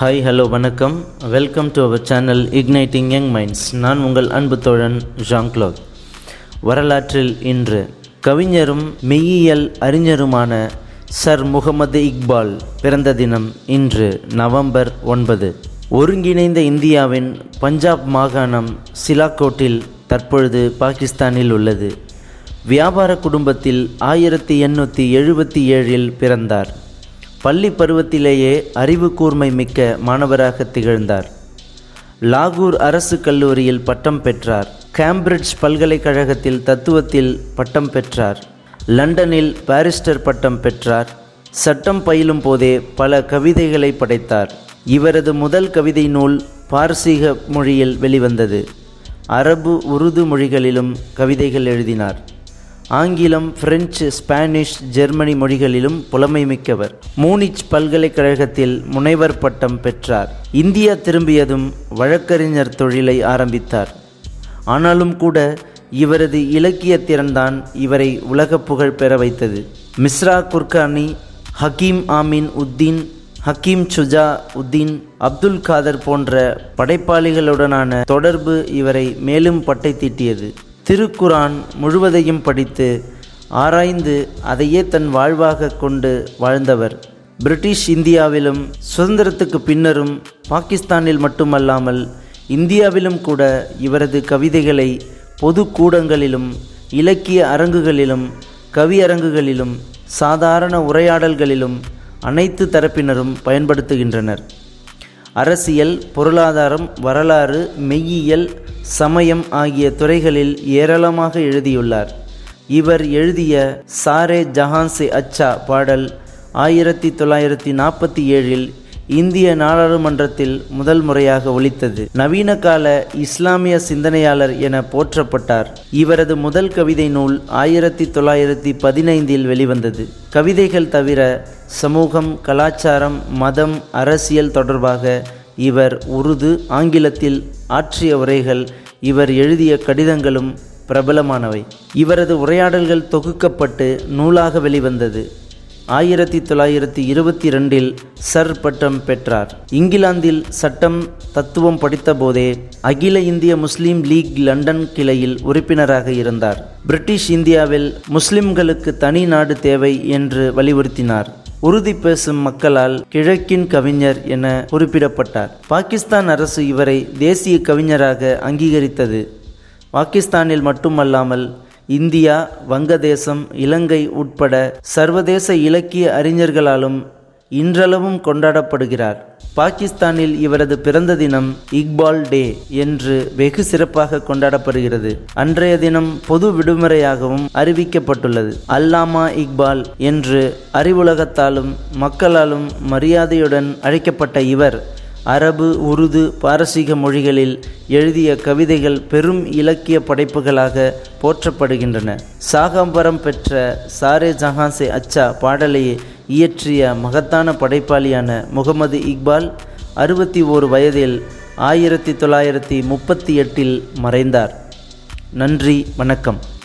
Hi hello வணக்கம். Welcome to our channel igniting young minds நான் உங்கள் அன்பு தோழன் ஜாங் கிளாத் வரலாற்றில் இன்று கவிஞரும் மெய்யியல் அறிஞருமான சர் முகமது இக்பால் பிறந்த தினம் இன்று நவம்பர் ஒன்பது. ஒருங்கிணைந்த இந்தியாவின் பஞ்சாப் மாகாணம் சிலாக்கோட்டில் தற்பொழுது பாகிஸ்தானில் உள்ளது. வியாபார குடும்பத்தில் ஆயிரத்தி எண்ணூற்றி எழுபத்தி ஏழில் பிறந்தார். பள்ளி பருவத்திலேயே அறிவு கூர்மை மிக்க மாணவராக திகழ்ந்தார். லாகூர் அரசு கல்லூரியில் பட்டம் பெற்றார். கேம்பிரிட்ஜ் பல்கலைக்கழகத்தில் தத்துவத்தில் பட்டம் பெற்றார். லண்டனில் பாரிஸ்டர் பட்டம் பெற்றார். சட்டம் பயிலும் போதே பல கவிதைகளை படைத்தார். இவரது முதல் கவிதை நூல் பாரசீக மொழியில் வெளிவந்தது. அரபு உருது மொழிகளிலும் கவிதைகள் எழுதினார். ஆங்கிலம் பிரெஞ்சு ஸ்பானிஷ் ஜெர்மனி மொழிகளிலும் புலமை மிக்கவர். மூனிச் பல்கலைக்கழகத்தில் முனைவர் பட்டம் பெற்றார். இந்தியா திரும்பியதும் வழக்கறிஞர் தொழிலை ஆரம்பித்தார். ஆனாலும் கூட இவரது இலக்கிய திறன்தான் இவரை உலக புகழ் பெற வைத்தது. மிஸ்ரா குர்கானி ஹக்கீம் ஆமீன் உத்தீன் ஹக்கீம் சுஜா உத்தீன் அப்துல் காதர் போன்ற படைப்பாளிகளுடனான தொடர்பு இவரை மேலும் பட்டை தீட்டியது. திருக்குரான் முழுவதையும் படித்து ஆராய்ந்து அதையே தன் வாழ்வாக கொண்டு வாழ்ந்தவர். பிரிட்டிஷ் இந்தியாவிலும் சுதந்திரத்துக்கு பின்னரும் பாகிஸ்தானில் மட்டுமல்லாமல் இந்தியாவிலும் கூட இவரது கவிதைகளை பொது கூடங்களிலும் இலக்கிய அரங்குகளிலும் கவியரங்குகளிலும் சாதாரண உரையாடல்களிலும் அனைத்து தரப்பினரும் பயன்படுத்துகின்றனர். அரசியல் பொருளாதாரம் வரலாறு மெய்யியல் சமயம் ஆகிய துறைகளில் ஏராளமாக எழுதியுள்ளார். இவர் எழுதிய சாரே ஜஹான் சே அச்சா பாடல் ஆயிரத்தி தொள்ளாயிரத்தி நாற்பத்தி ஏழில் இந்திய நாடாளுமன்றத்தில் முதல் முறையாக ஒலித்தது. நவீன கால இஸ்லாமிய சிந்தனையாளர் என போற்றப்பட்டார். இவரது முதல் கவிதை நூல் ஆயிரத்தி தொள்ளாயிரத்தி பதினைந்தில் வெளிவந்தது. கவிதைகள் தவிர சமூகம் கலாச்சாரம் மதம் அரசியல் தொடர்பாக இவர் உருது ஆங்கிலத்தில் ஆற்றிய உரைகள் இவர் எழுதிய கடிதங்களும் பிரபலமானவை. இவரது உரையாடல்கள் தொகுக்கப்பட்டு நூலாக வெளிவந்தது. ஆயிரத்தி தொள்ளாயிரத்தி இருபத்தி ரெண்டில் சர் பட்டம் பெற்றார். இங்கிலாந்தில் சட்டம் தத்துவம் படித்தபோதே அகில இந்திய முஸ்லீம் லீக் லண்டன் கிளையில் உறுப்பினராக இருந்தார். பிரிட்டிஷ் இந்தியாவில் முஸ்லிம்களுக்கு தனி நாடு தேவை என்று வலியுறுத்தினார். உறுதி பேசும் மக்களால் கிழக்கின் கவிஞர் என குறிப்பிடப்பட்டார். பாகிஸ்தான் அரசு இவரை தேசிய கவிஞராக அங்கீகரித்தது. பாகிஸ்தானில் மட்டுமல்லாமல் இந்தியா வங்கதேசம் இலங்கை உட்பட சர்வதேச இலக்கிய அறிஞர்களாலும் இன்றளவும் கொண்டாடப்படுகிறார். பாகிஸ்தானில் இவரது பிறந்த தினம் இக்பால் டே என்று வெகு சிறப்பாக கொண்டாடப்படுகிறது. அன்றைய தினம் பொது விடுமுறையாகவும் அறிவிக்கப்பட்டுள்ளது. அல்லாமா இக்பால் என்று அறிவுலகத்தாலும் மக்களாலும் மரியாதையுடன் அழைக்கப்பட்ட இவர் அரபு உருது பாரசீக மொழிகளில் எழுதிய கவிதைகள் பெரும் இலக்கிய படைப்புகளாக போற்றப்படுகின்றன. சாகம்பரம் பெற்ற சாரே ஜஹான்சே அச்சா பாடலை இயற்றிய மகத்தான படைப்பாளியான முகமது இக்பால் அறுபத்தி ஓரு வயதில் ஆயிரத்தி தொள்ளாயிரத்தி முப்பத்தி எட்டில் மறைந்தார். நன்றி வணக்கம்.